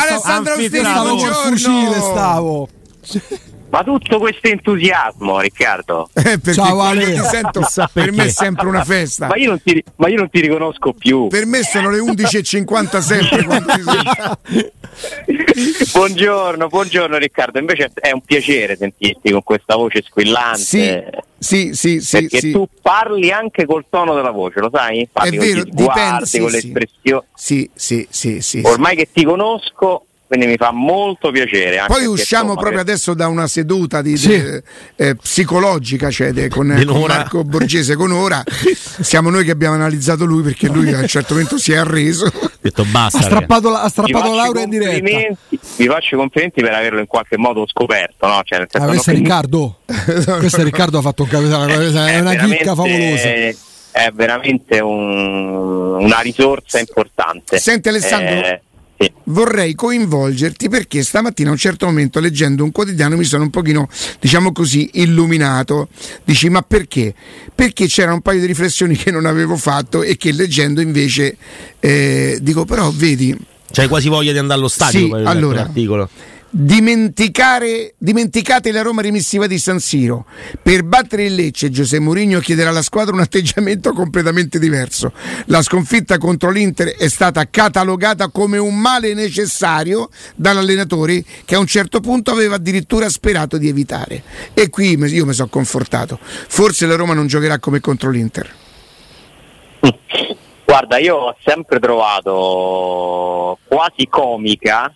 Alessandro col fucile, stavo. Ma tutto questo entusiasmo, Riccardo? Eh, perché Ciao, Ale. ti sento, per me è sempre una festa. Ma io non ti, ma io non ti riconosco più. Per me sono le 11.50 sempre quando ti sento. buongiorno, buongiorno Riccardo. Invece è un piacere sentirti con questa voce squillante. Sì, sì, sì, sì, perché sì. tu parli anche col tono della voce, lo sai? Parli È con vero, gli sguardi, dipende, sì, con le sì. espressioni. Sì, sì, sì, sì. Ormai che ti conosco, quindi mi fa molto piacere. anche Poi usciamo insomma, proprio che- adesso da una seduta di, Sì. de- eh, psicologica, cioè de- con, Di con. Marco Borgese con ora. Siamo noi che abbiamo analizzato lui perché lui a un certo momento si è arreso. Detto basta. Ha strappato la, ha strappato faccio la i laurea in diretta. Vi faccio i complimenti per averlo in qualche modo scoperto, no? Cioè, nel senso, Ah, questo è non- Riccardo. questo è Riccardo ha fatto un capitano. È una veramente- chicca favolosa. È veramente un- una risorsa importante. Senti, Alessandro, Eh, sì. Vorrei coinvolgerti perché stamattina a un certo momento leggendo un quotidiano mi sono un pochino, diciamo così, illuminato. Dici, ma perché? Perché c'era un paio di riflessioni che non avevo fatto e che leggendo invece eh, dico, però vedi, C'hai quasi voglia di andare allo stadio Sì, per allora. l'articolo. Dimenticate la Roma remissiva di San Siro. Per battere il Lecce, Giuseppe Mourinho chiederà alla squadra un atteggiamento completamente diverso. La sconfitta contro l'Inter è stata catalogata come un male necessario dall'allenatore che a un certo punto aveva addirittura sperato di evitare. E qui io mi sono confortato. Forse la Roma non giocherà come contro l'Inter. Guarda, io ho sempre trovato quasi comica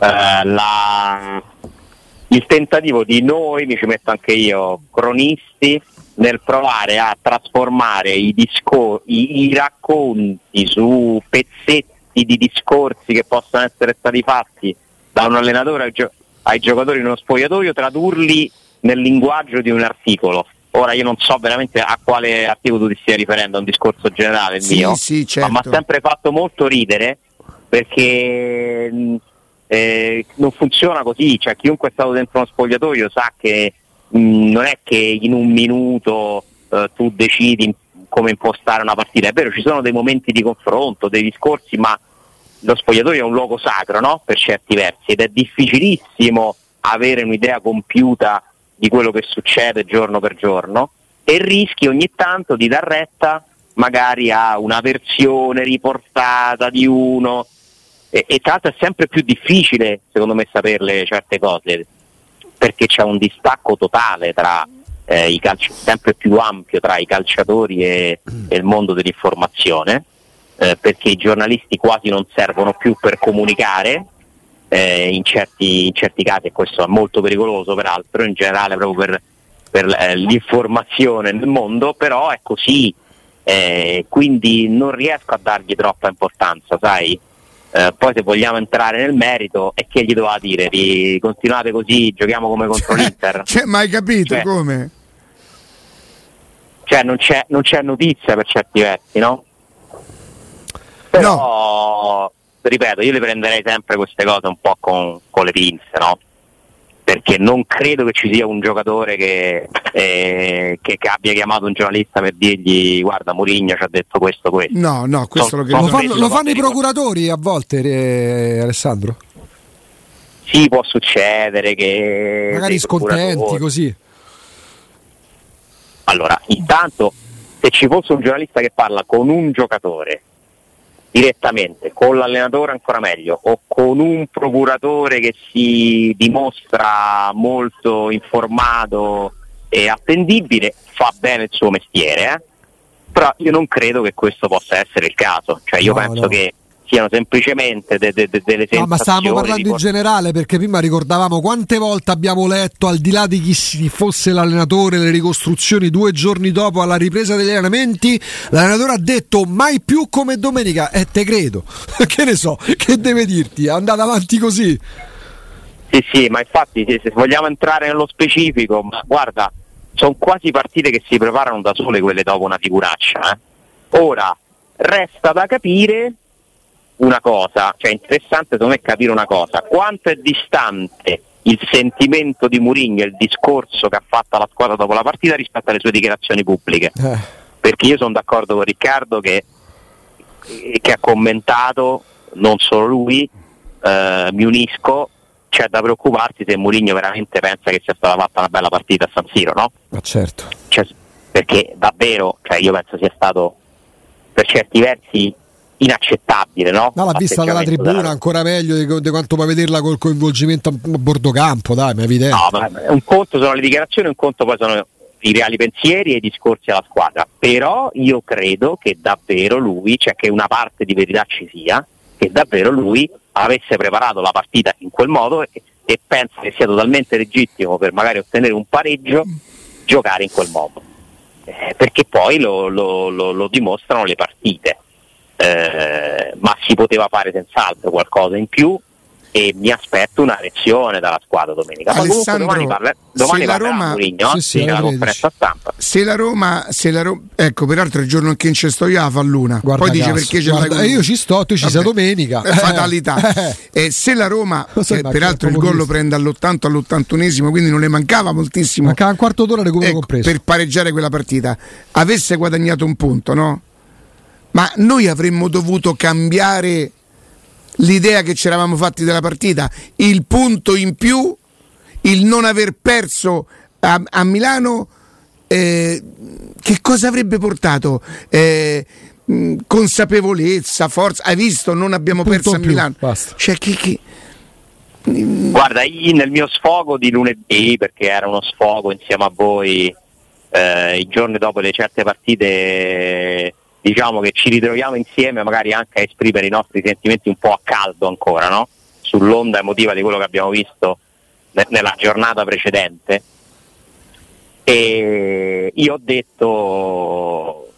eh, la- il tentativo di noi, mi ci metto anche io, cronisti, nel provare a trasformare i, discor- i, i racconti su pezzetti di discorsi che possono essere stati fatti da un allenatore ai, gio- ai giocatori in uno spogliatoio, tradurli nel linguaggio di un articolo. Ora io non so veramente a quale articolo tu ti stia riferendo, a un discorso generale il Sì, mio, sì, ma mi ha certo. sempre fatto molto ridere perché eh, non funziona così, cioè chiunque è stato dentro uno spogliatoio sa che mh, non è che in un minuto eh, tu decidi come impostare una partita, è vero ci sono dei momenti di confronto, dei discorsi, ma lo spogliatoio è un luogo sacro no? per certi versi ed è difficilissimo avere un'idea compiuta di quello che succede giorno per giorno e rischi ogni tanto di dar retta magari a una versione riportata di uno e, e tra l'altro è sempre più difficile secondo me saperle certe cose perché c'è un distacco totale tra eh, i calci- sempre più ampio tra i calciatori e, e il mondo dell'informazione eh, perché i giornalisti quasi non servono più per comunicare eh, in, certi, in certi casi e questo è molto pericoloso peraltro in generale proprio per, per eh, l'informazione nel mondo però è così. Eh, quindi non riesco a dargli troppa importanza sai Eh, poi se vogliamo entrare nel merito e che gli doveva dire di continuate così giochiamo come contro l'Inter Cioè, ma hai capito Cioè, come? cioè non c'è, non c'è notizia per certi versi, no? Però, ripeto, io le prenderei sempre queste cose un po' con, con le pinze, no? Perché non credo che ci sia un giocatore che, eh, che- che abbia chiamato un giornalista per dirgli guarda Mourinho ci ha detto questo, questo. No, no, questo So- lo credo. Lo fanno, lo fanno i procuratori a volte, eh, Alessandro. Sì, può succedere che... Magari scontenti così. Allora, intanto, se ci fosse un giornalista che parla con un giocatore direttamente, con l'allenatore ancora meglio, o con un procuratore che si dimostra molto informato e attendibile, fa bene il suo mestiere, eh? però io non credo che questo possa essere il caso, cioè io No, penso no. che siano semplicemente de- de- de- delle sensazioni. No, ma stavamo parlando in generale perché prima ricordavamo quante volte abbiamo letto, al di là di chi fosse l'allenatore, le ricostruzioni due giorni dopo alla ripresa degli allenamenti, l'allenatore ha detto mai più come domenica. E te credo, che ne so, che deve dirti? È andata avanti così. Sì, sì, ma infatti se, se vogliamo entrare nello specifico, ma guarda, sono quasi partite che si preparano da sole quelle dopo una figuraccia. eh. Ora, resta da capire una cosa, cioè interessante secondo me capire una cosa, quanto è distante il sentimento di Mourinho e il discorso che ha fatto alla squadra dopo la partita rispetto alle sue dichiarazioni pubbliche. Eh, Perché io sono d'accordo con Riccardo che, che ha commentato, non solo lui, eh, mi unisco, c'è da preoccuparsi se Mourinho veramente pensa che sia stata fatta una bella partita a San Siro, no? ma certo. Cioè, perché davvero, cioè, io penso sia stato per certi versi inaccettabile, no? No, l'ha vista dalla tribuna della- ancora meglio di, di quanto puoi vederla col coinvolgimento a bordo campo, dai, ma è evidente. No, ma un conto sono le dichiarazioni, un conto poi sono i reali pensieri e i discorsi alla squadra. Però io credo che davvero lui, cioè che una parte di verità ci sia, che davvero lui avesse preparato la partita in quel modo e, e pensa che sia totalmente legittimo per magari ottenere un pareggio giocare in quel modo. Eh, perché poi lo, lo- lo- lo dimostrano le partite. Eh, ma si poteva fare senz'altro qualcosa in più e mi aspetto una lezione dalla squadra domenica. Ma comunque Alessandro, domani, parla- domani se la parlerà Roma- Mourinho, Sì, sì, nella alle conferenza stampa. Se la Roma, se la Ro- ecco, peraltro il giorno in che ci sto io la fa l'una. Guarda Poi dice perché ce guarda, l'hai io ci sto, tu ci sei domenica. È fatalità. Eh. E se la Roma, eh, peraltro il gol lo prende all'80 all'81esimo, quindi non le mancava moltissimo. Mancava un quarto d'ora recupero ecco, compreso. per pareggiare quella partita, avesse guadagnato un punto, no? Ma noi avremmo dovuto cambiare l'idea che ci eravamo fatti della partita, il punto in più, il non aver perso a, a Milano, eh, che cosa avrebbe portato? Eh, mh, consapevolezza, forza, hai visto? Non abbiamo Punto perso a più, Milano. basta. Cioè, che, che- Guarda, io nel mio sfogo di lunedì, perché era uno sfogo insieme a voi, eh, i giorni dopo le certe partite, diciamo che ci ritroviamo insieme magari anche a esprimere i nostri sentimenti un po' a caldo ancora, no? Sull'onda emotiva di quello che abbiamo visto ne- nella giornata precedente. E io ho detto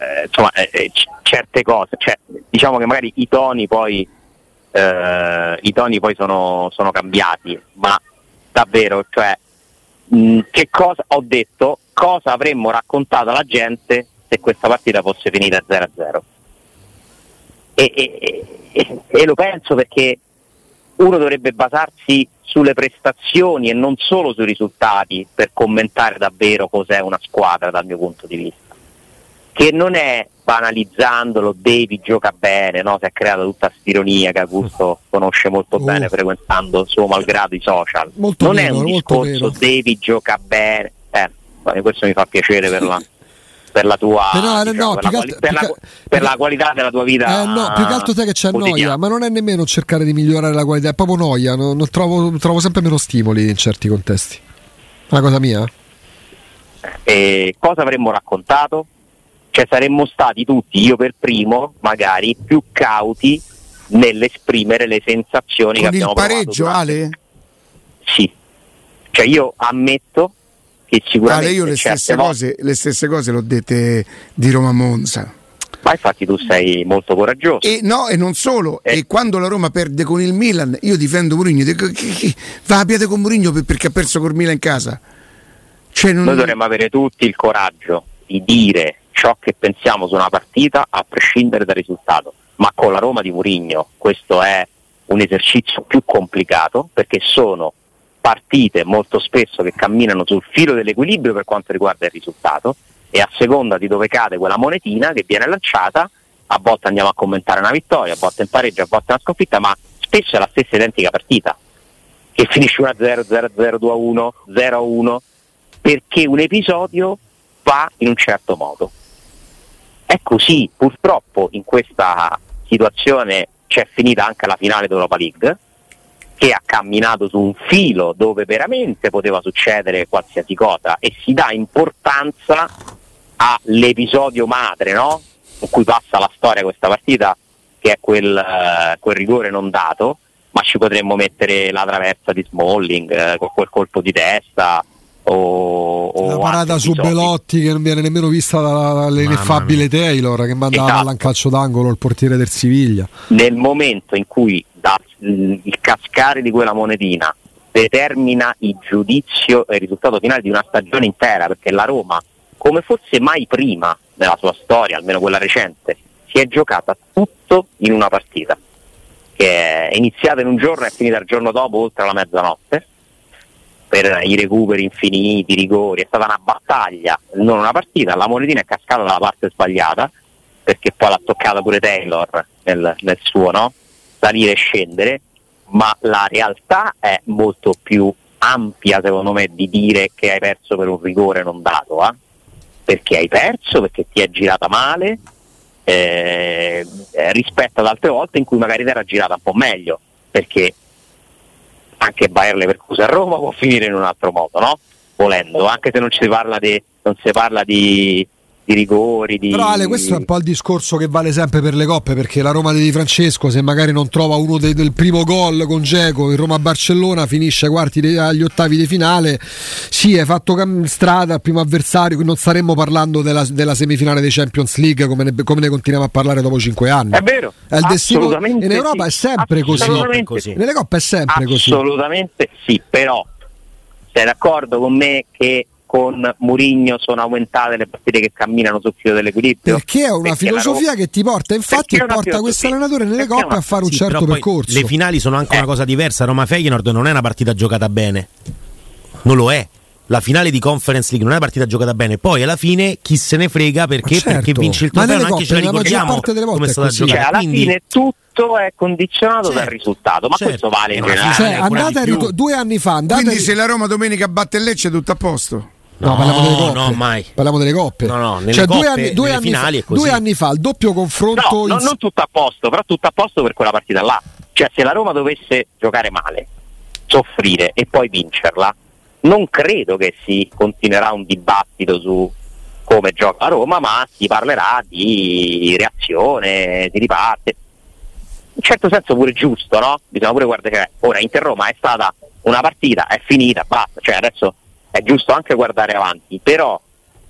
eh, insomma, eh, eh, c- certe cose, cioè, diciamo che magari i toni poi eh, i toni poi sono, sono cambiati, ma davvero, cioè, mh, che cosa ho detto, cosa avremmo raccontato alla gente se questa partita fosse finita 0-0? E, e- e- e lo penso perché uno dovrebbe basarsi sulle prestazioni e non solo sui risultati per commentare davvero cos'è una squadra dal mio punto di vista che non è banalizzandolo, Devi gioca bene, no? si è creata tutta quest'ironia che Augusto conosce molto Uh. bene frequentando suo malgrado i social. Non meno, è un discorso. Devi gioca bene, eh, questo mi fa piacere per la, per la tua Però, eh, diciamo, no, per, la che altro- per la- che- per che- la qualità della tua vita. Eh no, più che altro te che c'è noia, quotidiana. ma non è nemmeno cercare di migliorare la qualità, è proprio noia, non, non trovo, trovo sempre meno stimoli in certi contesti. È una cosa mia? E cosa avremmo raccontato? Cioè saremmo stati tutti, io per primo, magari più cauti nell'esprimere le sensazioni che con il abbiamo provato pareggio, durante- Ale? Sì. Cioè io ammetto che sicuramente Ale, io le stesse, volte- cose, le stesse cose l'ho dette di Roma Monza. Ma infatti tu sei molto coraggioso. E no, e non solo. Eh. E quando la Roma perde con il Milan, io difendo Mourinho. Dico, chi- chi- va a piede con Mourinho per- perché ha perso col Milan in casa. Cioè, non- Noi dovremmo avere tutti il coraggio di dire ciò che pensiamo su una partita a prescindere dal risultato. Ma con la Roma di Murigno questo è un esercizio più complicato perché sono partite molto spesso che camminano sul filo dell'equilibrio per quanto riguarda il risultato e a seconda di dove cade quella monetina che viene lanciata, a volte andiamo a commentare una vittoria, a volte in pareggio, a volte una sconfitta, ma spesso è la stessa identica partita che finisce 1-0, 0-0, 2-1, 0-1 perché un episodio va in un certo modo. È così, purtroppo in questa situazione c'è finita anche la finale d'Europa League, che ha camminato su un filo dove veramente poteva succedere qualsiasi cosa e si dà importanza all'episodio madre, no? Con cui passa la storia questa partita, che è quel, eh, quel rigore non dato, ma ci potremmo mettere la traversa di Smalling eh, con quel colpo di testa o, o La parata su episodi. Belotti che non viene nemmeno vista dall'ineffabile Taylor che manda Esatto. in calcio d'angolo il portiere del Siviglia. nel momento in cui da- il cascare di quella monetina determina il giudizio e il risultato finale di una stagione intera, perché la Roma, come forse mai prima nella sua storia, almeno quella recente, si è giocata tutto in una partita, che è iniziata in un giorno e è finita il giorno dopo, oltre la mezzanotte, per i recuperi infiniti, i rigori, è stata una battaglia, non una partita, la monetina è cascata dalla parte sbagliata, perché poi l'ha toccata pure Taylor nel, nel suo, no? Salire e scendere, ma la realtà è molto più ampia secondo me di dire che hai perso per un rigore non dato, eh? perché hai perso, perché ti è girata male eh, rispetto ad altre volte in cui magari ti era girata un po' meglio, perché anche Bayer Leverkusen a Roma può finire in un altro modo, no? volendo, anche se non si parla di, non si parla di, di rigori, di... Però Ale, questo è un po' il discorso che vale sempre per le coppe, perché la Roma di Di Francesco, se magari non trova uno dei- del primo gol con Geco in Roma-Barcellona, finisce ai quarti de- agli ottavi di finale. Sì, hai fatto cam- strada al primo avversario, quindi non staremmo parlando della, della semifinale dei Champions League come ne, come ne continuiamo a parlare dopo cinque anni. È vero, È il destino- assolutamente in Europa sì. è sempre così. Assolutamente Così. sì. Nelle coppe è sempre così. Assolutamente sì, però sei d'accordo con me che con Murigno sono aumentate le partite che camminano sul filo dell'equilibrio? Perché è una Perché la filosofia Roma- che ti porta, infatti, e porta questo allenatore nelle coppe una- a fare un Sì, certo percorso. Le finali sono anche Eh. una cosa diversa. Roma Feyenoord non è una partita giocata bene. Non lo è. La finale di Conference League non è una partita giocata bene. Poi alla fine chi se ne frega perché, certo. perché vince il nelle Anche ce la coppe, nella maggior ricordiamo parte delle volte come è stata così. giocata. Cioè, alla Quindi- fine tutto è condizionato dal Certo. risultato, ma Certo. questo vale in generale. Cioè, andate rico- due anni fa, andate Quindi a- se la Roma domenica batte Lecce è tutto a posto. No, No, parliamo delle coppe. no, mai. Parliamo delle coppe. No, no, nelle cioè, due coppe, anni, due, nelle anni finali fa, è così. due anni fa il doppio confronto. No, in- non, non tutto a posto, però tutto a posto per quella partita là. Cioè, se la Roma dovesse giocare male, soffrire e poi vincerla, non credo che si continuerà un dibattito su come gioca la Roma, ma si parlerà di reazione, di riparte. In certo senso pure giusto, no? Bisogna pure guardare, cioè, ora Inter-Roma è stata una partita, è finita, basta, cioè adesso è giusto anche guardare avanti, però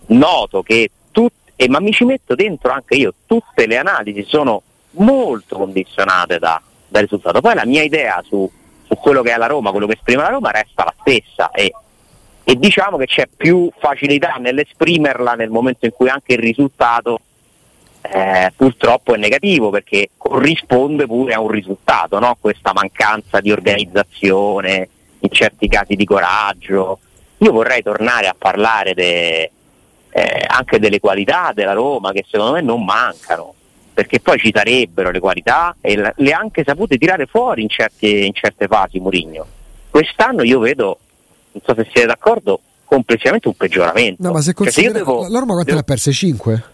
noto che tutte, e ma mi ci metto dentro anche io, tutte le analisi sono molto condizionate da, dal risultato. Poi la mia idea su, su quello che è la Roma, quello che esprime la Roma resta la stessa e, e diciamo che c'è più facilità nell'esprimerla nel momento in cui anche il risultato eh, purtroppo è negativo perché corrisponde pure a un risultato, no? questa mancanza di organizzazione, in certi casi di coraggio. Io vorrei tornare a parlare de- eh, anche delle qualità della Roma che secondo me non mancano, perché poi ci sarebbero le qualità e le ha anche sapute tirare fuori in certe, in certe fasi Murigno. Quest'anno io vedo, non so se siete d'accordo, complessivamente un peggioramento. No, ma se Cioè, se devo- la Roma quante devo- ne ha perse? 5?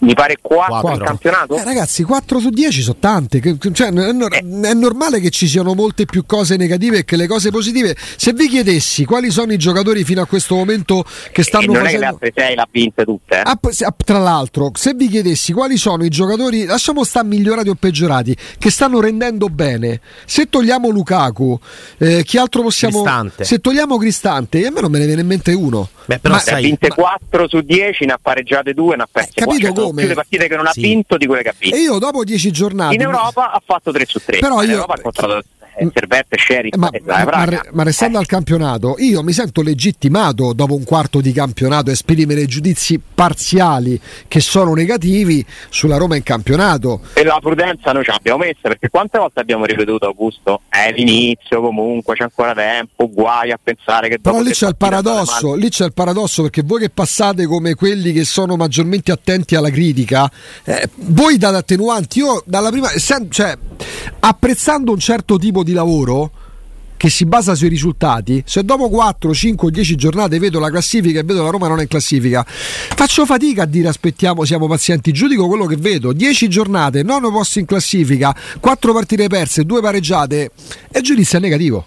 Mi pare 4 in Quattro. campionato? Eh, ragazzi, 4 su 10 sono tante. Cioè, è, nor- è normale che ci siano molte più cose negative che le cose positive. Se vi chiedessi quali sono i giocatori fino a questo momento che E stanno non è che le facendo. altre 6 l'ha vinte tutte, eh? Ah, ah, tra l'altro, se vi chiedessi quali sono i giocatori, lasciamo stare migliorati o peggiorati, che stanno rendendo bene, se togliamo Lukaku, eh, chi altro possiamo. Cristante. Se togliamo Cristante, a me non me ne viene in mente uno. Beh, però Ma- Ne ha sai, vinte ma- 4 su 10, ne ha pareggiate 2, ne ha perse Eh, capito 4. Come? più le partite che non ha Sì. vinto di quelle che ha vinto. E io dopo 10 giornate. In Europa ha fatto 3 su 3. Però in io- Europa ha incontrato eh, Servette, Sheriff Ma, e ma- ma- ma restando Eh, al campionato, io mi sento legittimato dopo un quarto di campionato a esprimere giudizi parziali che sono negativi sulla Roma in campionato. E la prudenza noi ce l'abbiamo messa perché quante volte abbiamo ripetuto Augusto? È l'inizio comunque, c'è ancora tempo, guai a pensare che Però dopo lì tre c'è il paradosso, lì c'è il paradosso perché voi che passate come quelli che sono maggiormente attenti alla critica, eh, voi date attenuanti. Io dalla prima, sen- cioè, apprezzando un certo tipo di lavoro che si basa sui risultati, se dopo 4, 5, 10 giornate vedo la classifica e vedo la Roma non è in classifica, faccio fatica a dire aspettiamo, siamo pazienti, giudico quello che vedo, 10 giornate, 9 posti in classifica, 4 partite perse, 2 pareggiate, e il giudizio è negativo.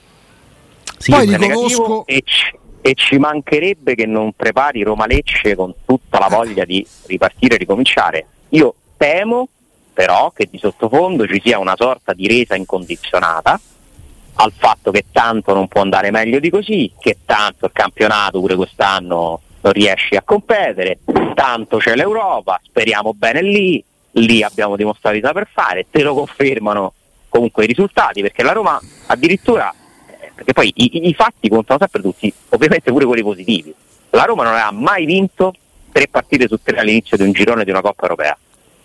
sì, poi riconosco- negativo E ci, e ci mancherebbe che non prepari Roma Lecce con tutta la voglia di ripartire e ricominciare. Io temo però che di sottofondo ci sia una sorta di resa incondizionata al fatto che tanto non può andare meglio di così, che tanto il campionato pure quest'anno non riesci a competere, tanto c'è l'Europa, speriamo bene lì, lì abbiamo dimostrato di saper fare, te lo confermano comunque i risultati, perché la Roma addirittura, eh, perché poi i, i fatti contano sempre tutti, ovviamente pure quelli positivi, la Roma non aveva mai vinto tre partite su tre all'inizio di un girone di una Coppa Europea.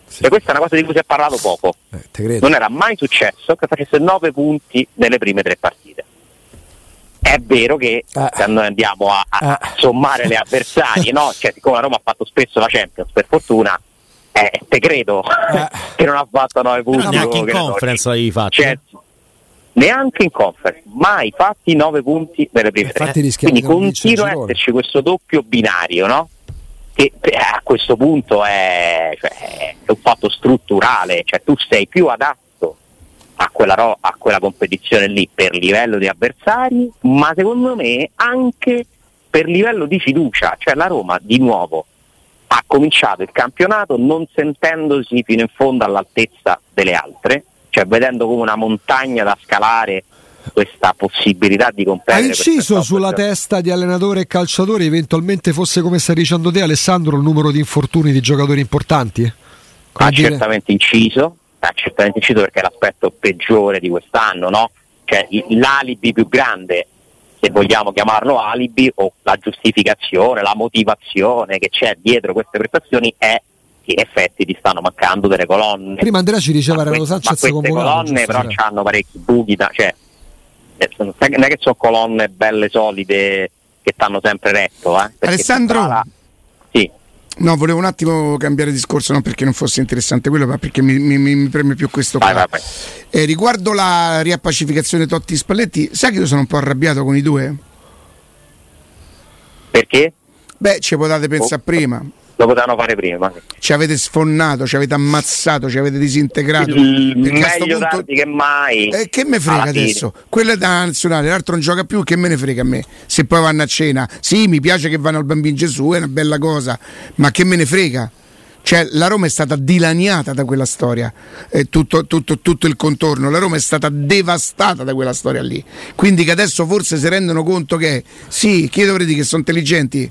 Sì. E questa è una cosa di cui si è parlato poco. Eh, non era mai successo che facesse nove punti nelle prime tre partite. È vero che eh. se noi andiamo a, a, a eh. sommare le avversarie, no? cioè, siccome la Roma ha fatto spesso la Champions, per fortuna, eh, te credo eh. che non ha fatto 9 punti. No, neanche in conference l'avevi fatto. Cioè, neanche in conference, mai fatti 9 punti nelle prime tre. Quindi continua a esserci questo doppio binario, no? Che a questo punto è, cioè, è, un fatto strutturale, cioè tu sei più adatto a quella, ro- a quella competizione lì per livello di avversari, ma secondo me anche per livello di fiducia, cioè la Roma di nuovo ha cominciato il campionato non sentendosi fino in fondo all'altezza delle altre, cioè vedendo come una montagna da scalare questa possibilità di competere. Ha inciso sulla testa di allenatore e calciatori, eventualmente fosse come stai dicendo te Alessandro, il numero di infortuni di giocatori importanti? ha dire... certamente inciso, ha certamente inciso perché è l'aspetto peggiore di quest'anno, no? Cioè l'alibi più grande se vogliamo chiamarlo alibi o la giustificazione, la motivazione che c'è dietro queste prestazioni è che in effetti ti stanno mancando delle colonne. Prima Andrea ci diceva Renato Sanchez ma queste colonne però hanno parecchi buchi, da, cioè, non è che sono colonne belle solide che stanno sempre retto. Eh, Alessandro, la... sì. No, volevo un attimo cambiare discorso, non perché non fosse interessante quello, ma perché mi, mi, mi preme più questo vai, vai, vai. Eh, riguardo la riappacificazione Totti Spalletti, sai che io sono un po' arrabbiato con i due? Perché? Beh, ci potete pensare oh. prima lo potevano fare prima. Ci avete sfonnato, ci avete ammazzato, ci avete disintegrato. Il meglio punto... che mai. Eh, che me frega adesso? Quello è da nazionale, l'altro non gioca più, che me ne frega a me? Se poi vanno a cena. Sì, mi piace che vanno al bambino Gesù, è una bella cosa, ma che me ne frega? Cioè, la Roma è stata dilaniata da quella storia, eh, tutto, tutto, tutto, il contorno. La Roma è stata devastata da quella storia lì. Quindi che adesso forse si rendono conto che sì, chi dovrete che sono intelligenti?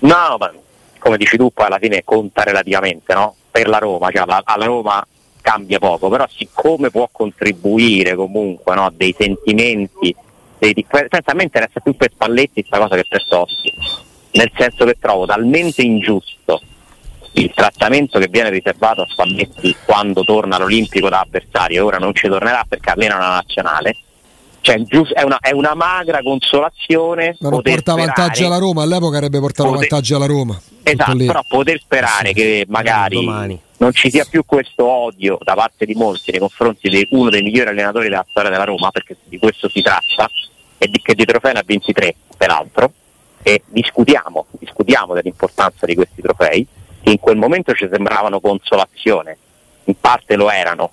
No, ma come dici tu, poi alla fine conta relativamente, no? Per la Roma, cioè alla, alla Roma cambia poco, però siccome può contribuire comunque no, dei sentimenti, dei, senza a me interessa più per Spalletti questa cosa che per Sossi, nel senso che trovo talmente ingiusto il trattamento che viene riservato a Spalletti quando torna all'Olimpico da avversario, ora non ci tornerà perché allena una nazionale, cioè, è, una, è, una, magra consolazione. Ma non porta vantaggio alla Roma, all'epoca avrebbe portato poter, vantaggio alla Roma. Esatto, però poter sperare sì, che magari non ci sia più questo odio da parte di molti nei confronti di uno dei migliori allenatori della storia della Roma, perché di questo si tratta, e di, che di trofei ne ha 23 peraltro, e discutiamo, discutiamo dell'importanza di questi trofei, che in quel momento ci sembravano consolazione, in parte lo erano,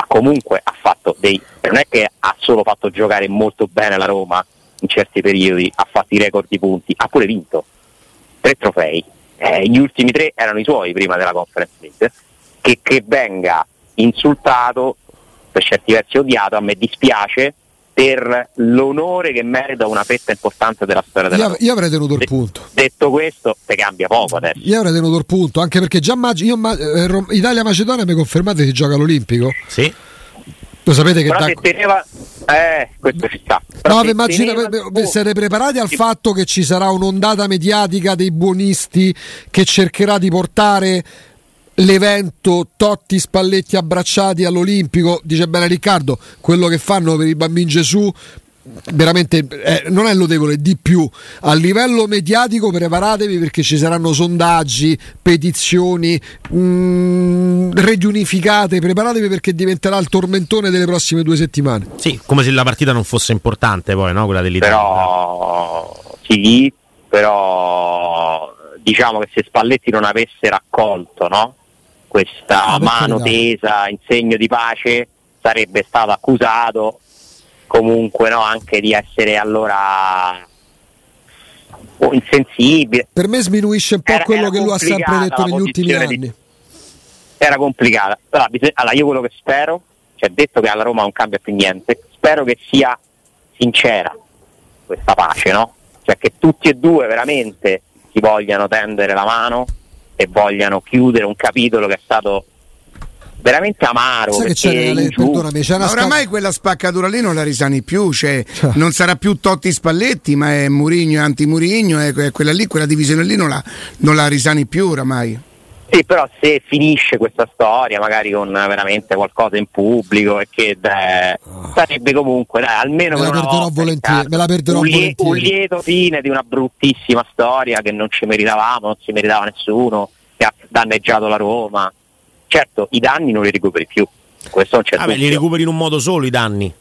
ma comunque ha fatto dei. non è che ha solo fatto giocare molto bene la Roma in certi periodi, ha fatto i record di punti, ha pure vinto tre trofei. Eh, gli ultimi tre erano i suoi prima della Conference League. Che, che venga insultato, per certi versi odiato, a me dispiace per l'onore che merita una fetta importante della storia della io, io avrei tenuto il punto. Detto questo, te cambia poco adesso. Io avrei tenuto il punto, anche perché già Mag- io, eh, Italia-Macedonia mi confermate si gioca all'Olimpico? Sì. Lo sapete che Però da... se teneva eh, questo ci sta. no, immagina, teneva... siete preparati al fatto che ci sarà un'ondata mediatica dei buonisti che cercherà di portare l'evento Totti Spalletti abbracciati all'Olimpico, dice bene Riccardo, quello che fanno per i bambini Gesù veramente eh, non è lodevole di più a livello mediatico preparatevi perché ci saranno sondaggi petizioni mh, mm, riunificate preparatevi perché diventerà il tormentone delle prossime due settimane sì come se la partita non fosse importante poi no? quella dell'Italia però sì però diciamo che se Spalletti non avesse raccolto no? Questa ah, mano tesa in segno di pace sarebbe stato accusato comunque no, anche di essere allora insensibile. Per me sminuisce un po' Era, quello che lui ha sempre detto negli ultimi anni. Di, era complicata. Allora, bisog- allora, io quello che spero, cioè detto che alla Roma non cambia più niente, spero che sia sincera questa pace, no? Cioè che tutti e due veramente si vogliano tendere la mano e vogliano chiudere un capitolo che è stato veramente amaro. Sai che perché c'è, le- ingiusto. perdonami, c'è una Ma sca- oramai quella spaccatura lì non la risani più, cioè, Cioè. non sarà più Totti Spalletti, ma è Murigno e anti-Murigno, è, è quella lì, quella divisione lì non la, non la risani più oramai. Sì, però se finisce questa storia magari con veramente qualcosa in pubblico e che dai, sarebbe comunque dai, almeno Me la perderò volta, volentieri, me la perderò un, lie- volentieri. un lieto fine di una bruttissima storia che non ci meritavamo, non si meritava nessuno, che ha danneggiato la Roma. Certo, i danni non li recuperi più. Questo non c'è Vabbè, li dubbio. recuperi in un modo solo i danni.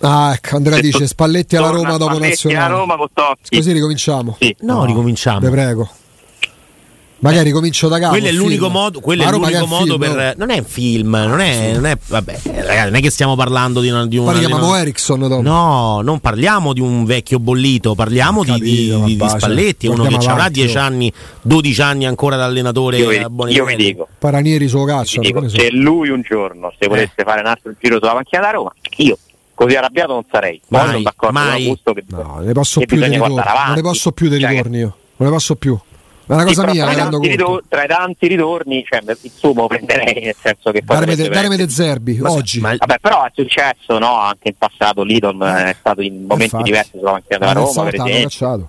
Ah, ecco, Andrea Se dice Spalletti alla Roma dopo Spalletti alla. Roma. Così ricominciamo. Sì. No, ricominciamo. Te prego. Magari comincio da capo. quello è l'unico film. modo, quello è l'unico modo per. Non è un film, non è. Non è vabbè, ragazzi, non è che stiamo parlando di, una, di un. Poi chiamiamo allenatore- Ericsson dopo. No, non parliamo di un vecchio bollito, parliamo di, di- Capito, di- di vabbè, Spalletti, uno che guardiamo avrà avanti, 10 oh. anni, 12 anni ancora da allenatore Io, io vi dico, Paranieri suo caccia. dico, se lui un giorno se volesse fare un altro giro sulla panchina da Roma, io così arrabbiato non sarei. Poi Mai, sono d'accordo mai. con Augusto che No, non ne posso che più dei bisogna ritorni. guardare Non ne avanti. posso più dei Cioè ritorni io. Non ne posso più. È una Sì, cosa però mia, tra, ritor- tra i tanti ritorni, cioè, il lo prenderei, nel senso che poi Darmi de, Zerbi Ma- oggi. ma- Vabbè, però è successo, no? Anche in passato Lidon è stato in momenti Infatti. diversi sulla panchina della Ma Roma, per esempio.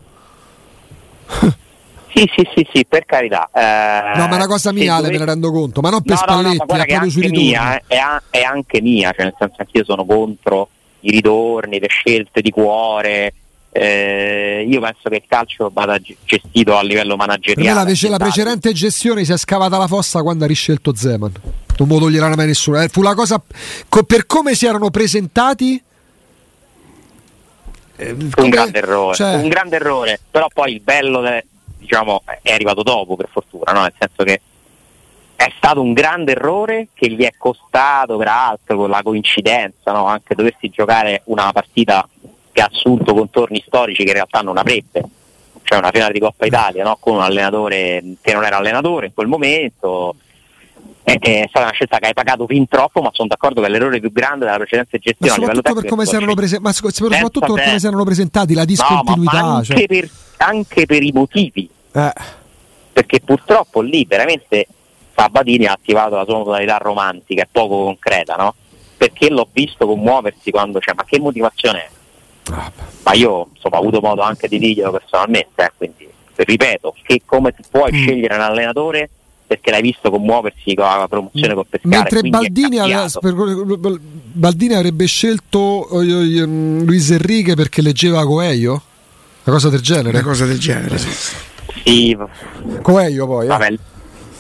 Sì, sì, sì, sì, per carità. Eh, No, ma è una cosa mia, dovessi- me ne rendo conto. Ma non per no, no, no, Spalletti, ma guarda è che anche mia, eh, è, a- è anche mia, cioè nel senso anch'io sono contro i ritorni, le scelte di cuore. Eh, io penso che il calcio vada ge- gestito a livello manageriale. la, la precedente gestione si è scavata la fossa quando ha riscelto Zeman. Non lo toglierà mai nessuno. Eh, fu la cosa co- per come si erano presentati. eh, un come- grande errore, cioè, un grande errore, però poi il bello de- diciamo, è arrivato dopo per fortuna, no? nel senso che è stato un grande errore che gli è costato peraltro con la coincidenza, no? anche doversi giocare una partita che ha assunto contorni storici che in realtà non avrebbe, cioè una finale di Coppa Italia no? con un allenatore che non era allenatore in quel momento. È, è stata una scelta che hai pagato fin troppo, ma sono d'accordo che è l'errore più grande della precedente ma gestione a livello soprattutto per come si erano prese- ma sc- soprattutto per come si erano presentati, la No, discontinuità. ma anche, cioè. per, anche per i motivi, Eh, perché purtroppo lì veramente Sabatini ha attivato la sua modalità romantica, è poco concreta, no? Perché l'ho visto commuoversi quando c'è, ma che motivazione è? Ma io insomma ho avuto modo anche di dirglielo personalmente, eh, quindi ripeto, che come puoi Mm. scegliere un allenatore perché l'hai visto commuoversi con la promozione con Pescara Mentre Baldini, aveva- Baldini avrebbe scelto eh, eh, Luis Enrique perché leggeva Coelho? Una cosa del genere. Una cosa del genere, sì. Sì, Coelho poi. eh. vabbè,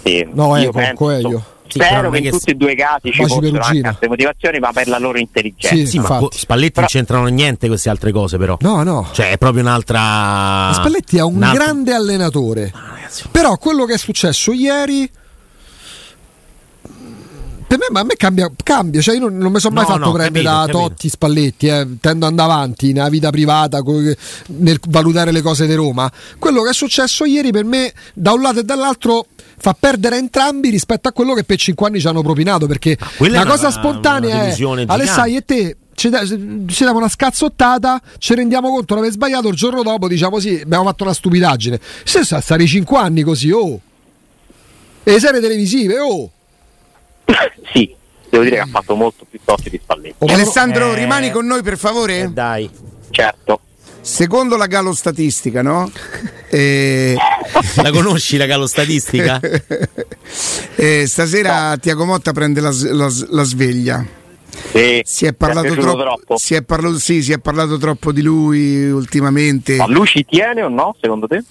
sì, No, io ecco, penso- Coelho. Sì, Spero che in che tutti e due i casi ci fossero anche altre motivazioni, ma per la loro intelligenza. Sì, Sì, ma co- Spalletti Però- non c'entrano niente queste altre cose, però. No, no. Cioè, è proprio un'altra. Spalletti è un un'altra- grande allenatore. Ah, Però quello che è successo ieri. Per me, ma a me cambia, cambia. Cioè io non, non mi sono mai No, fatto no, prendere capito, da capito. Totti Spalletti, eh. tendo ad andare avanti nella vita privata nel valutare le cose di Roma. Quello che è successo ieri per me, da un lato e dall'altro, fa perdere entrambi rispetto a quello che per 5 anni ci hanno propinato. Perché quella la è una- cosa spontanea una è delusione Alessai gigante. e te. Ci, diamo una scazzottata, ci rendiamo conto di aver sbagliato. Il giorno dopo diciamo sì, abbiamo fatto una stupidaggine. Se stare 5 anni così, oh, e le serie televisive, oh. sì, devo dire che ha fatto molto più tosti di Spalletti. Oh, Alessandro, Eh. rimani con noi per favore? eh, dai. Certo. Secondo la Galo Statistica, no? Eh, La conosci la calo statistica? eh, stasera Tiago Motta prende la, la la sveglia. Sì, Si è piaciuto troppo, troppo. Si, è parlato, sì, si è parlato troppo di lui ultimamente. Ma lui ci tiene o no, secondo te?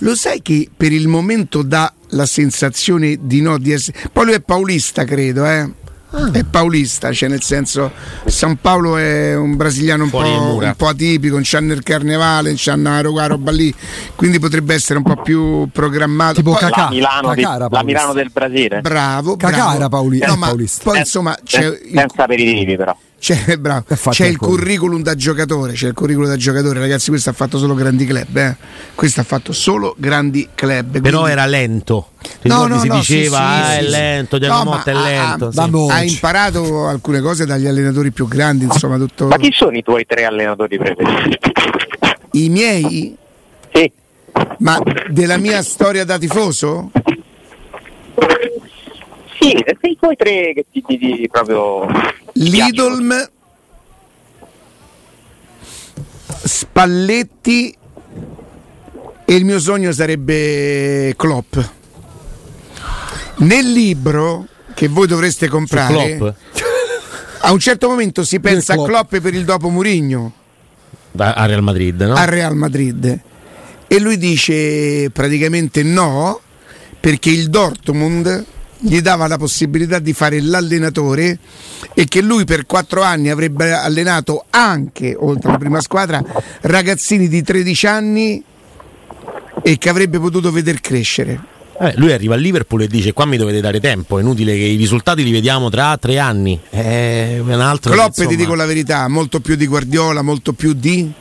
Lo sai che per il momento dà la sensazione di no di essere. Poi lui è paulista, credo, eh. Ah. È paulista, cioè nel senso San Paolo è un brasiliano un, po', un po' atipico, non c'ha nel carnevale, non c'ha una ro- roba lì, quindi potrebbe essere un po' più programmato. Tipo Poi- Cacà. La Milano, di- Cacà era la. Milano del Brasile. Bravo, Cacà bravo. era pauli- No, ma paulista. Poi insomma c'è sen- il- senza aperitivi però. C'è, bravo, È fatto c'è il curriculum da giocatore, c'è il curriculum da giocatore, ragazzi, questo ha fatto solo grandi club, eh. Questo ha fatto solo grandi club. Però quindi- era lento. No, no, si no, diceva sì, ah, sì, è sì. lento, Giacomo No, Motta è lento. ha- sì. Ha imparato alcune cose dagli allenatori più grandi, insomma, tutto. Ma chi sono i tuoi tre allenatori preferiti? I miei, Sì. ma della mia storia da tifoso? Sì, i tuoi tre che ti, ti- ti proprio. Lidolm, Spalletti e il mio sogno sarebbe Klopp. Nel libro che voi dovreste comprare, a un certo momento si pensa a Klopp. Per il dopo Murigno a Real Madrid, no? al Real Madrid e lui dice praticamente no perché il Dortmund gli dava la possibilità di fare l'allenatore e che lui per quattro anni avrebbe allenato anche, oltre alla prima squadra, ragazzini di 13 anni e che avrebbe potuto veder crescere. Eh, lui arriva a Liverpool e dice qua mi dovete dare tempo, è inutile che i risultati li vediamo tra tre anni. È un altro Klopp, insomma, ti dico la verità, molto più di Guardiola, molto più di...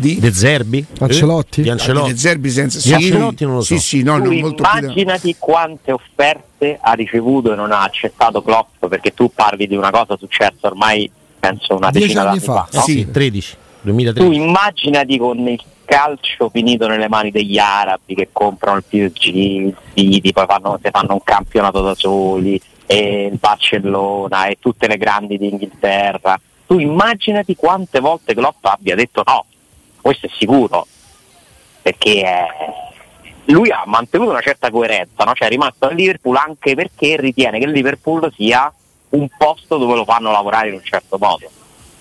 di De Zerbi? Ancelotti? Eh, Di di Ancelotti. De Zerbi senza... Di Ancelotti non lo so. Sì, sì, no, tu no, molto immaginati quante offerte ha ricevuto e non ha accettato Klopp perché tu parli di una cosa successa ormai penso una Dieci decina anni d'anni fa. fa, no? Sì, 13, tu 2013. immaginati con il calcio finito nelle mani degli arabi che comprano il PSG, il City, poi fanno, se fanno un campionato da soli, e il Barcellona e tutte le grandi d'Inghilterra. Tu immaginati quante volte Klopp abbia detto no, questo è sicuro, perché eh, lui ha mantenuto una certa coerenza, no? cioè è rimasto al Liverpool anche perché ritiene che il Liverpool sia un posto dove lo fanno lavorare in un certo modo.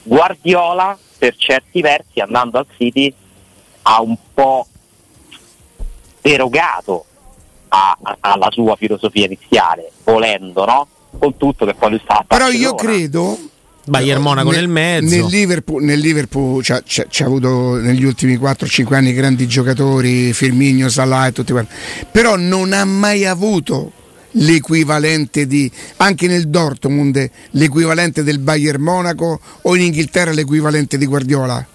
Guardiola, per certi versi, andando al City, ha un po' derogato a- a- alla sua filosofia iniziale, volendo, no? Con tutto che poi lui sta a Però io credo Bayern Monaco nel, nel mezzo. Nel Liverpool, nel Liverpool c'ha, c'ha- c'ha avuto negli ultimi 4-5 anni grandi giocatori, Firmino, Salah e tutti quanti. Però non ha mai avuto l'equivalente di anche nel Dortmund l'equivalente del Bayern Monaco o in Inghilterra l'equivalente di Guardiola.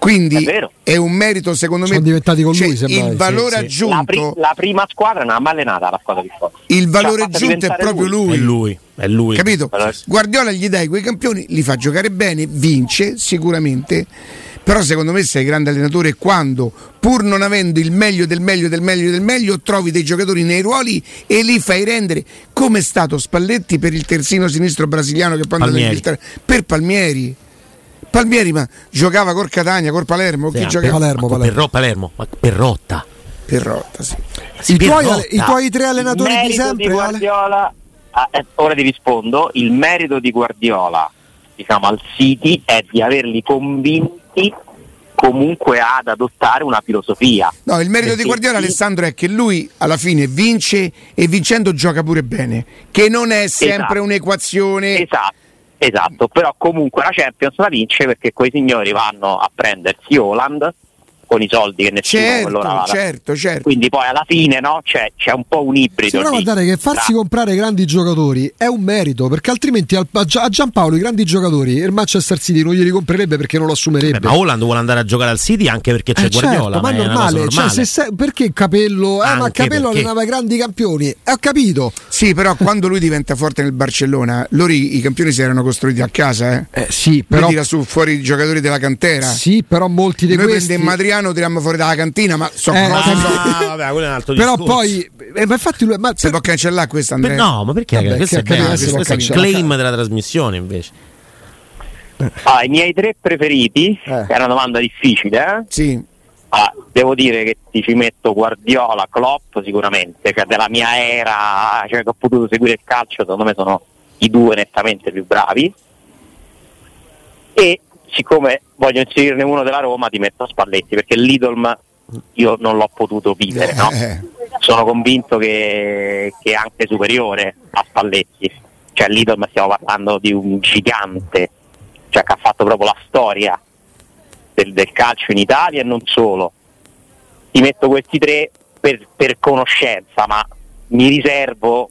Quindi È è un merito secondo Sono me diventati con cioè, lui, semmai, il sì, valore sì. La, pri- aggiunto la prima squadra non ha mai allenata la squadra di Forza. il valore Ci ha fatto aggiunto è proprio lui. È lui, è lui. Capito? Allora- Guardiola gli dai quei campioni, li fa giocare bene, vince sicuramente. Però secondo me sei grande allenatore quando, pur non avendo il meglio del meglio del meglio del meglio, trovi dei giocatori nei ruoli e li fai rendere come è stato Spalletti per il terzino sinistro brasiliano che poi andò Palmieri. all'Inghilterra, per Palmieri. Palmieri ma giocava col Catania, col Palermo, Sì, chi giocava? Palermo, Palermo. Perro- Palermo, ma Perrotta. Perrotta, sì. Sì, I tuoi, Perrotta. i tuoi tre allenatori di merito sempre, di? Guardiola, ah, eh, ora ti rispondo, il merito di Guardiola diciamo, al City è di averli convinti comunque ad adottare una filosofia. No, il merito di Perché Guardiola, sì, Alessandro, è che lui alla fine vince e vincendo gioca pure bene, che non è sempre Esatto. un'equazione. Esatto, esatto, però comunque la Champions la vince perché quei signori vanno a prendersi Holland con i soldi che nessuno Certo, allora certo, certo. Quindi poi alla fine no, c'è, c'è un po' un Sì, ibrido. però lì guardate che farsi tra- comprare grandi giocatori è un merito, perché altrimenti al- a a Giampaolo i grandi giocatori il Manchester City non glieli comprerebbe perché non lo assumerebbe. Eh, ma Holland vuole andare a giocare al City anche perché c'è Eh, certo, Guardiola. ma è normale, cioè, se se- perché Capello? Eh, ma Capello perché- allenava grandi campioni, eh, ho capito. Sì, però quando lui diventa forte nel Barcellona, loro i, i campioni si erano costruiti a casa, eh. Eh, sì, Però però, tira su fuori i giocatori della cantera. sì, però molti di Noi questi prendemmo Adriano, tiriamo fuori dalla cantina, ma so Eh, cose- Ah, vabbè, quello è un altro però discorso. poi eh, ma infatti lui ma Si può cancellare questo, Per- Andrea? no, ma perché? Vabbè, questo è che- che bello, questo è il claim della trasmissione invece. Ah, I miei tre preferiti, Eh. è una domanda difficile, eh? Sì. Ah, devo dire che ti ci metto Guardiola, Klopp sicuramente, cioè della mia era, cioè che ho potuto seguire il calcio, secondo me sono i due nettamente più bravi. E siccome voglio inserirne uno della Roma, ti metto Spalletti, perché l'Idolm io non l'ho potuto vivere, no? Eh. Sono convinto che, che è anche superiore a Spalletti. Cioè l'Idolm stiamo parlando di un gigante, cioè che ha fatto proprio la storia del, del calcio in Italia e non solo. Ti metto questi tre per, per conoscenza, ma mi riservo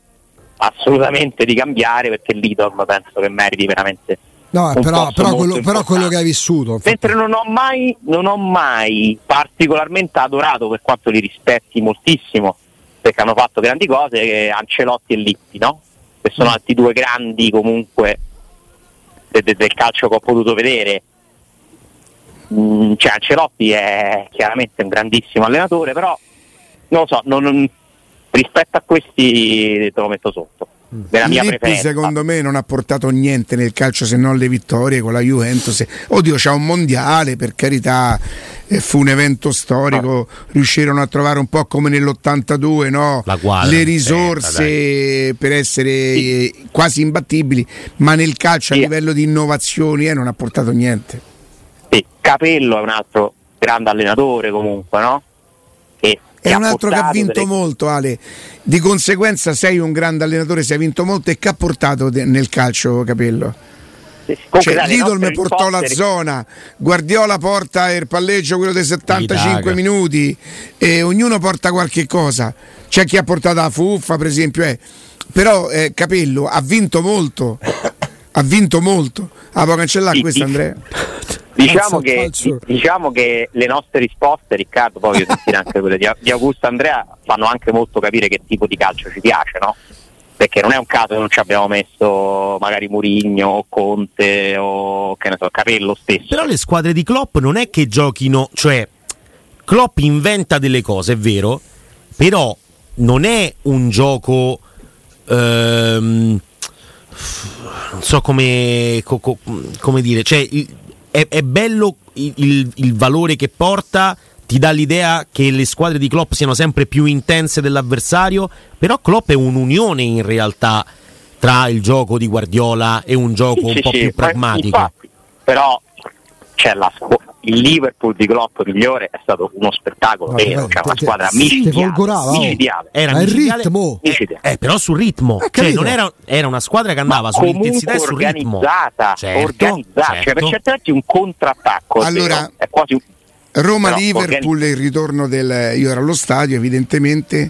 assolutamente di cambiare perché l'Idolm penso che meriti veramente No, però, però quello, però quello che hai vissuto. infatti. Mentre non ho mai, non ho mai particolarmente adorato, per quanto li rispetti moltissimo, perché hanno fatto grandi cose, eh, Ancelotti e Lippi, no? Che Mm. sono altri due grandi comunque de- de- del calcio che ho potuto vedere. Mm, cioè Ancelotti è chiaramente un grandissimo allenatore, però non lo so, non- rispetto a questi te lo metto sotto. Nella mia Lippi preferenza. secondo me non ha portato niente nel calcio se non le vittorie con la Juventus. Oddio, c'ha un mondiale, per carità, eh, fu un evento storico, riuscirono a trovare un po' come nell'82 no? La quadra, le risorse per essere eh, quasi imbattibili, ma nel calcio a Sì. livello di innovazioni eh, non ha portato niente. Sì, Capello è un altro grande allenatore comunque, no? Che, È un altro che ha vinto delle- molto, Ale. Di conseguenza sei un grande allenatore, se hai vinto molto e che ha portato de- nel calcio, Capello? Comunque, Cioè, Lidl portò la zona, Guardiola porta il palleggio quello dei 75 Itaca. minuti e ognuno porta qualche cosa. C'è chi ha portato la fuffa, per esempio, eh. però eh, Capello ha vinto molto. Ha vinto molto. Ah, può cancellare Sì, questo, sì. Andrea? Diciamo che, diciamo che le nostre risposte, Riccardo, poi voglio sentire anche quelle di, di Augusto Andrea, fanno anche molto capire che tipo di calcio ci piace, no? Perché non è un caso che non ci abbiamo messo magari Murigno o Conte o che ne so, Capello stesso. Però le squadre di Klopp non è che giochino, cioè Klopp inventa delle cose, è vero, però non è un gioco ehm, non so come, co- co- come dire, cioè è, è bello il, il- il valore che porta, ti dà l'idea che le squadre di Klopp siano sempre più intense dell'avversario, però Klopp è un'unione in realtà tra il gioco di Guardiola e un gioco Sì, un po' sì, più ma pragmatico. infatti, però c'è la squ- il Liverpool di Klopp migliore è stato uno spettacolo Vabbè, vero, c'è una squadra micidiale, folgorava, oh. micidiale. Era Ma il micidiale- ritmo. Micidiale. Eh, però sul ritmo, Eh, cioè, era, era una squadra che andava sull'intensità e sul ritmo. organizzata, Certo, organizzata. Cioè, per certo. certi versi un contrattacco Allora, vero, è quasi un Roma-Liverpool e il ritorno del... Io ero allo stadio, evidentemente,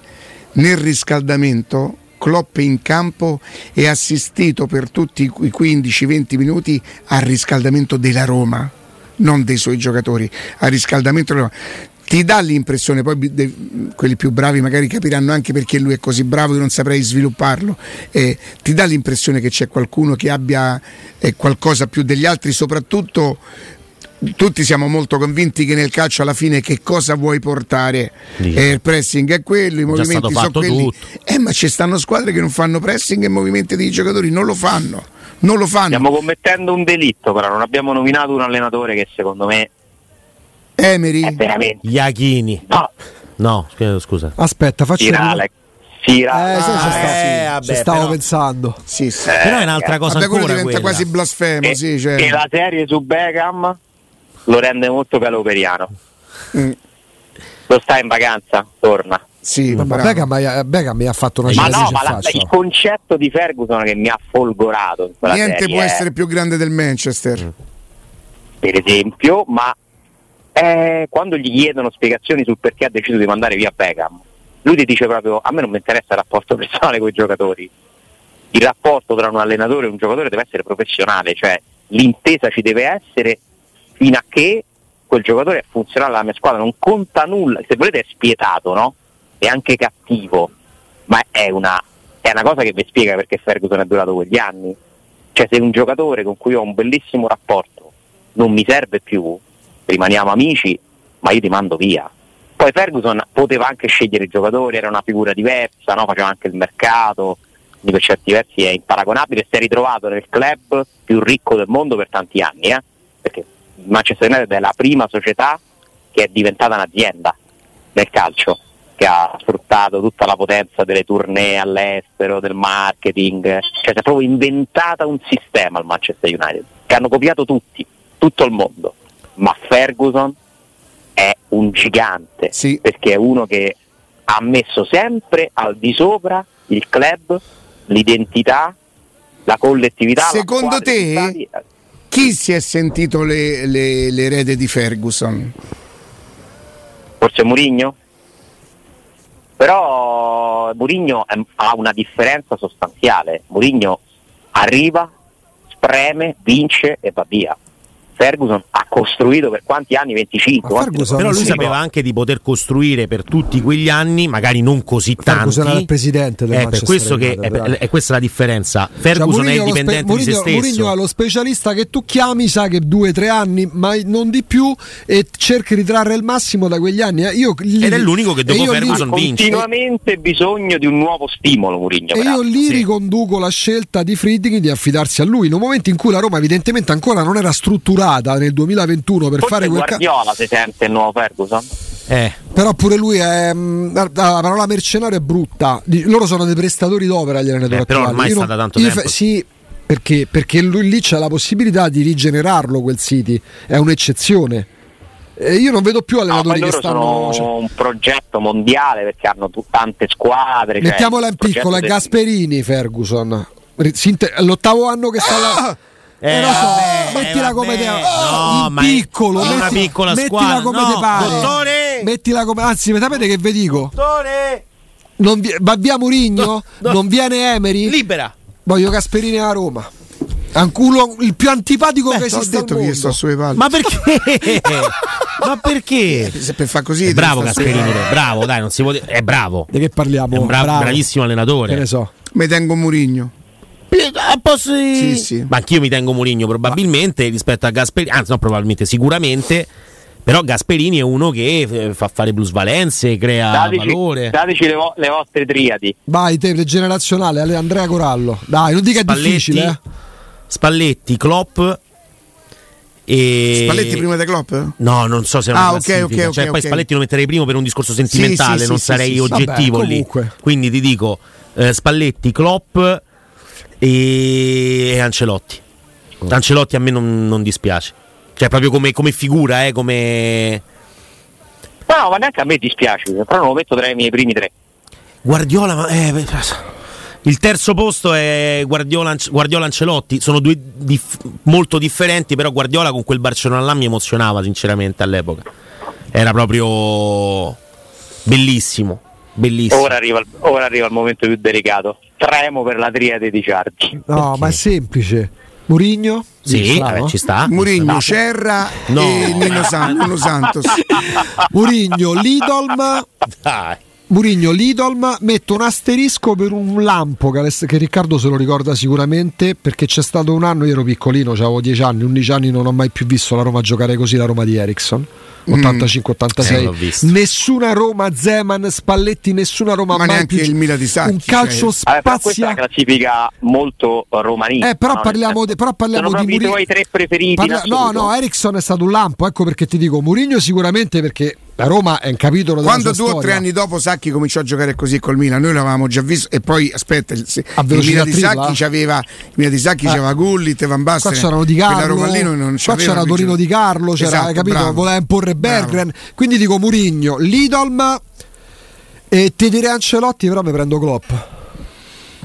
nel riscaldamento Klopp in campo e assistito per tutti i 15-20 minuti al riscaldamento della Roma, non dei suoi giocatori, al riscaldamento. Ti dà l'impressione, poi de- quelli più bravi magari capiranno anche perché lui è così bravo, io non saprei svilupparlo, eh, ti dà l'impressione che c'è qualcuno che abbia eh, qualcosa più degli altri, soprattutto tutti siamo molto convinti che nel calcio alla fine che cosa vuoi portare? Eh, il pressing è quello, i movimenti sono quelli. Eh, ma ci stanno squadre che non fanno pressing e movimenti dei giocatori, non lo fanno. Non lo fanno. Stiamo commettendo un delitto, però non abbiamo nominato un allenatore che secondo me Emery, è veramente Iachini. no, No, scusa, scusa. Aspetta, faccio Sirale. Eh, Sirale. sai, ci Ah, stavo, eh, vabbè, ci stavo però- pensando. sì, sì. Eh, Però è un'altra cosa Vabbè, quello ancora diventa quella. quasi blasfemo, e, sì, cioè. e la serie su Beckham lo rende molto caloperiano. Mm, Lo sta in vacanza, torna. Sì, Ma. Beckham, mi- Beckham mi ha fatto una Ma cicatrice no, ma la- il concetto di Ferguson che mi ha folgorato in quella Niente serie, può eh, essere più grande del Manchester. per esempio, ma eh, quando gli chiedono spiegazioni sul perché ha deciso di mandare via Beckham, lui ti dice proprio a me non mi interessa il rapporto personale con i giocatori. Il rapporto tra un allenatore e un giocatore deve essere professionale, cioè l'intesa ci deve essere fino a che quel giocatore è funzionale alla mia squadra, non conta nulla, se volete è spietato, no? È anche cattivo, ma è una, è una cosa che vi spiega perché Ferguson è durato quegli anni. Cioè se un giocatore con cui ho un bellissimo rapporto non mi serve più, rimaniamo amici, ma io ti mando via. Poi Ferguson poteva anche scegliere i giocatori, era una figura diversa, no? faceva anche il mercato, quindi per certi versi è imparagonabile, si è ritrovato nel club più ricco del mondo per tanti anni, eh? perché Manchester United è la prima società che è diventata un'azienda nel calcio, che ha sfruttato tutta la potenza delle tournée all'estero, del marketing, cioè si è proprio inventata un sistema al Manchester United, che hanno copiato tutti, tutto il mondo, ma Ferguson è un gigante, Sì. perché è uno che ha messo sempre al di sopra il club, l'identità, la collettività. la Secondo squadra, te? Chi si è sentito le, le, le erede di Ferguson? forse Murigno? Però Murigno è- ha una differenza sostanziale. Murigno arriva, preme, vince e va via. Ferguson costruito per quanti anni? 25. Ma quanti- Ferguson- Però lui sì, sapeva anche di poter costruire per tutti quegli anni, magari non così tanti. Ferguson era il presidente del Eh, per Manchester questo che United, è, dai. è questa la differenza. Cioè, Ferguson è Mourinho lo indipendente spe- di se stesso. Mourinho è lo specialista che tu chiami, sa che due o tre anni, ma non di più, e cerchi di trarre il massimo da quegli anni. eh. Io, lì- Ed è l'unico che dopo Ferguson ha vince. continuamente bisogno di un nuovo stimolo Mourinho. E io lì Sì. riconduco la scelta di Friedrich di affidarsi a lui in un momento in cui la Roma evidentemente ancora non era strutturata nel 2021 per Forse fare quel ca- Guardiola si sente il nuovo Ferguson? Eh, però pure lui è mm, la la parola mercenario è brutta. Loro sono dei prestatori d'opera gli allenatori Eh, però ormai non- da tanto io tempo. sì perché, perché lui lì c'è la possibilità di rigenerarlo quel City. È un'eccezione. E io non vedo più No, allenatori poi che stanno sono cioè, un progetto mondiale perché hanno tu- tante squadre. cioè, mettiamola in il progetto piccolo è del- Gasperini Ferguson. È l'ottavo anno che sta là Eh, lo so, vabbè, mettila eh, come te vabbè. oh, No, in ma è- piccolo è una metti- piccola mettila squadra. come No, te pare dottore! mettila come anzi sapete che vi dico Dottore! non vi- va via Murigno No, no. non viene Emery Libera! voglio Gasperini a Roma Anculo il più antipatico che Ho esiste detto che sto sulle palle. Ma perché? Ma perché? Se per far così È bravo stare sulle Gasperini, palle. bravo, dai, non si può dire. È bravo. di che parliamo È un bra- Bravo. bravissimo allenatore. che ne so Mi tengo Murigno. Ah, posso- Sì, sì. Ma anch'io mi tengo Mourinho probabilmente rispetto a Gasperini, anzi no probabilmente, sicuramente. Però Gasperini è uno che eh, fa fare plusvalenze, crea Dateci, valore. dateci le, vo- le vostre triadi. vai te generazionale Ale- Andrea Corallo dai non dica è Spalletti, difficile eh. Spalletti, Klopp e Spalletti prima di Klopp? No, non so se è una Ah, ok, classifica. ok, ok, cioè, poi. Spalletti lo metterei primo per un discorso sentimentale, Sì, sì, non sì, sarei oggettivo Vabbè, lì. comunque. Quindi ti dico eh, Spalletti, Klopp e, e Ancelotti. Ancelotti a me non, non dispiace. Cioè, proprio come, come figura, eh, come. No, no, ma neanche a me dispiace, però non lo metto tra i miei primi tre. Guardiola, ma. eh, il terzo posto è Guardiola, Guardiola Ancelotti. Sono due dif- molto differenti, però Guardiola con quel Barcellona là mi emozionava, sinceramente, all'epoca. Era proprio bellissimo. Bellissimo. Ora arriva, ora arriva il momento più delicato. Tremo per la triade di Ciardi. no Perché? ma è semplice Murigno Sì, vabbè, ci sta. Murigno, sta. Cerra No. e Nino, San- Nuno Santos. Murigno Lidolm Dai. Murigno Lidolm metto un asterisco per un lampo che, Riccardo se lo ricorda sicuramente perché c'è stato un anno io ero piccolino avevo 10 anni 11 anni non ho mai più visto la Roma giocare così la Roma di Ericsson. 85-86 Eh, l'ho visto. nessuna Roma Zeman Spalletti nessuna Roma Ma mai più il Milan di Sacchi, un calcio cioè. Vabbè, però questa è spazia una classifica molto romanista. eh, però, no? parliamo de- però parliamo di proprio i tuoi tre preferiti. Parla- no, no, Ericsson è stato un lampo, ecco perché ti dico Mourinho sicuramente perché la Roma è un capitolo della Quando due o tre anni dopo Sacchi cominciò a giocare così col Milan, noi l'avevamo già visto e poi aspetta, il, A il Milan di? Sacchi c'aveva il Milan di Sacchi Eh. c'aveva Gullit, Van Qua Basten. c'erano Di Carlo, qua c'era Torino. Di Carlo, c'era, Esatto, hai capito, bravo. voleva imporre Bravo. Bergren. Quindi dico Murigno, Lidolm e ti direi Ancelotti, però mi prendo Klopp.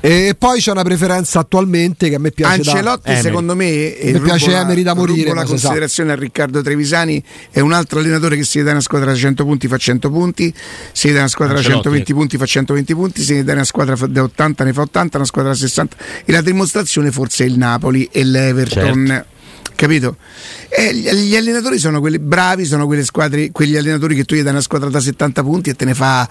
E poi c'è una preferenza attualmente che a me piace da- Ancelotti Emery. secondo me Mi piace la- Emery da morire, la si sa. considerazione a Riccardo Trevisani è un altro allenatore che si dà una squadra da 100 punti fa 100 punti gli dà una squadra da Ancelotti. 120 punti fa 120 punti se gli dà una squadra da 80 ne fa 80 una squadra da 60 e la dimostrazione forse è il Napoli e l'Everton Certo. Capito? E gli, allenatori sono quelli bravi sono quelle squadre quegli allenatori che tu gli dai una squadra da 70 punti e te ne fa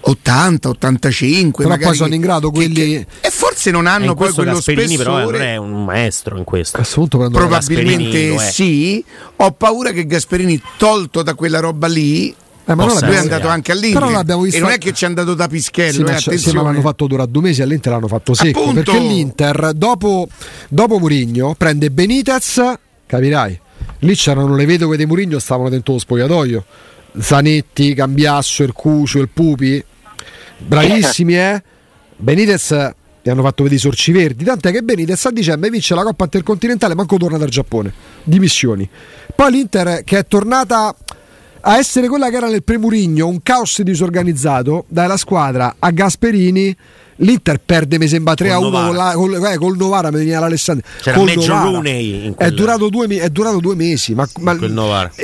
80 85 Però poi sono in grado che- quelli- che- e forse non hanno poi questo quello Gasperini però spessore allora è un maestro in questo. A questo punto prendo Proba- Probabilmente sì. Ho paura che Gasperini, tolto da quella roba lì, Eh, ma lui è andato anche all'Inter. Però l'abbiamo visto E non è che ci è andato da Pischello, Sì, eh, ma, sì, ma l'hanno fatto durare due mesi, all'Inter l'hanno fatto secco. Appunto. Perché l'Inter, dopo, dopo Murigno, prende Benitez, capirai. Lì c'erano le vedove di Murigno, stavano dentro lo spogliatoio. Zanetti, Cambiasso, il Cucio, il Pupi. Bravissimi, eh? Benitez gli hanno fatto vedere i sorci verdi. Tant'è che Benitez a dicembre vince la Coppa Intercontinentale, manco torna dal Giappone. Dimissioni. Poi l'Inter che è tornata a essere quella che era nel pre-Murigno, un caos disorganizzato, dai la squadra a Gasperini L'Inter perde, mi sembra 3 a Col 1 con la- col, eh, col Novara, mi veniva l'Alessandro. C'era Meggio. Rooney È durato, due, è durato due mesi. Ma, ma-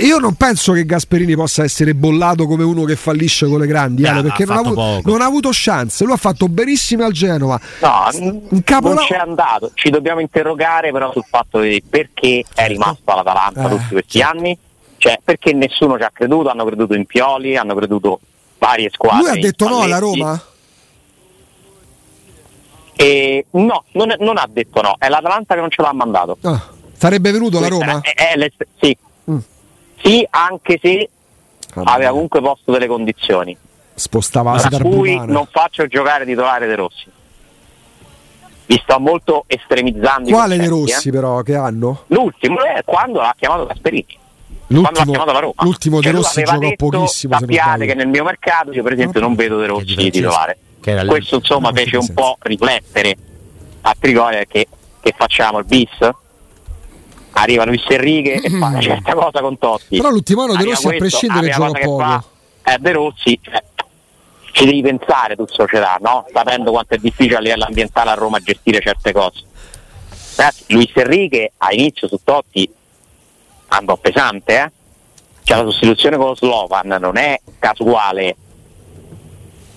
io non penso che Gasperini possa essere bollato come uno che fallisce con le grandi, Beh, Ale, ha perché non ha, avuto, non ha avuto chance. Lui ha fatto benissimo al Genova. No, Un capolavoro- non c'è andato. Ci dobbiamo interrogare però sul fatto di perché è rimasto all'Atalanta Eh, tutti questi anni. Cioè, perché nessuno ci ha creduto, hanno creduto in Pioli, hanno creduto varie squadre. Lui ha detto no alla. Roma? E no, non, non ha detto no, è l'Atalanta che non ce l'ha mandato. Ah, sarebbe venuto alla Roma? È, è sì. Mm. Sì, anche se Vabbè. aveva comunque posto delle condizioni. Spostava la cui non faccio giocare titolare De Rossi. Vi sto molto estremizzando. Quale De Rossi eh. però che hanno? L'ultimo è quando l'ha chiamato Gasperini. L'ultimo, chiamato la Roma. l'ultimo Cioè, De Rossi aveva giocò detto, pochissimo. Sappiate che nel mio mercato io per esempio non vedo De di Rossi Francesco, titolare. Questo insomma Non fece un senza. po' riflettere a Trigoria che, che facciamo il bis? Arriva Luis Enrique e fa una certa cosa con Totti. Però l'ultimo anno De Rossi a questo, prescindere la prima gioca poco. fa È De Rossi, cioè, ci devi pensare tu società, no? Sapendo quanto è difficile a livello ambientale a Roma gestire certe cose. Ragazzi, Luis Enrique a inizio su Totti andò pesante, eh? Cioè la sostituzione con lo Slovan non è casuale.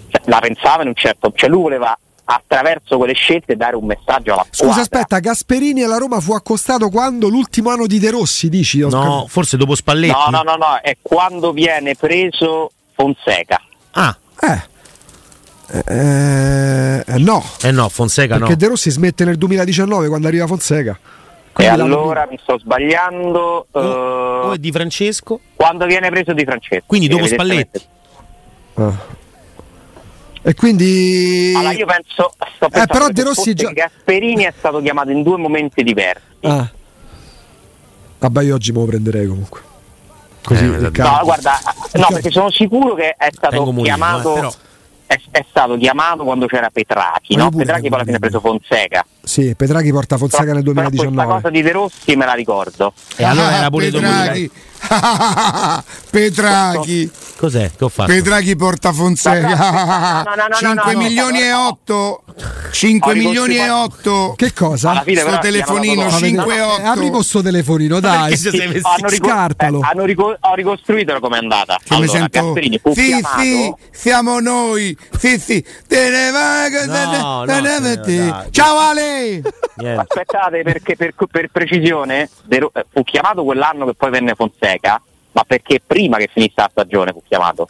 Cioè, la pensava in un certo. Cioè lui voleva attraverso quelle scelte dare un messaggio alla squadra. Scusa, aspetta, Gasperini alla Roma fu accostato quando l'ultimo anno di De Rossi, dici? No, forse dopo Spalletti. No, no, no, no, è quando viene preso Fonseca. Ah, Eh. Eh, eh, no, eh no, Fonseca perché no. De Rossi smette nel 2019 quando arriva Fonseca. E Quindi l'anno allora mi sto sbagliando. O, eh, o è di Francesco? quando viene preso di Francesco. Quindi dopo. Spalletti. Ah. E quindi. Allora io penso, sto pensando Eh, però che De Rossi già- Gasperini è stato chiamato in due momenti diversi. Ah. Vabbè, io oggi me lo prenderei comunque. Così Eh. No, guarda, no, perché sono sicuro che è stato Tengo chiamato. eh, però. È, è stato chiamato quando c'era Petrachi, no? Petrachi poi alla fine ha preso. Fonseca. Sì, Petrachi porta Fonseca nel Però questa 2019. cosa di De Rossi me la ricordo. E allora era pure Petraghi. Petraghi. Cos'è? Che ho fatto? Petraghi porta Fonseca. No, no, no, no, 5 no, no, milioni e no. 8. 5 Ho milioni e ricostruito- 8. Che cosa? Sto però telefonino chiamano dopo. 5 e Eh, 8. Aprimo sto telefonino, dai. Scartalo. eh, hanno rico- ho ricostruito come è andata. Che mi sento. Sì, chiamato. sì, siamo noi. Sì, sì. Ciao Ale. Niente. Aspettate, perché per, per precisione De eh, fu chiamato quell'anno che poi venne Fonseca, ma perché prima che finisse la stagione fu chiamato.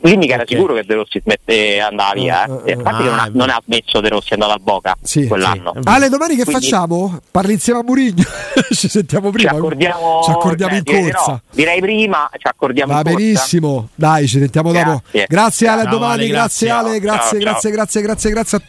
Lì mica era sicuro che De Rossi smette, andava via. Eh, Eh. eh, A parte che non ah, ha, è non ha smesso De Rossi, è andato al Boca Sì. quell'anno. Sì. Ale, domani che Quindi- facciamo? Parli insieme a Murigno. Ci sentiamo Ci prima. accordiamo, Ci accordiamo cioè, in corsa. no. Direi prima, ci accordiamo Va in corsa. benissimo. Dai, ci sentiamo dopo. Grazie. Grazie Ale, a domani. Ale, grazie grazie. Ale, grazie, Ciao, grazie, ciao. grazie, grazie, grazie a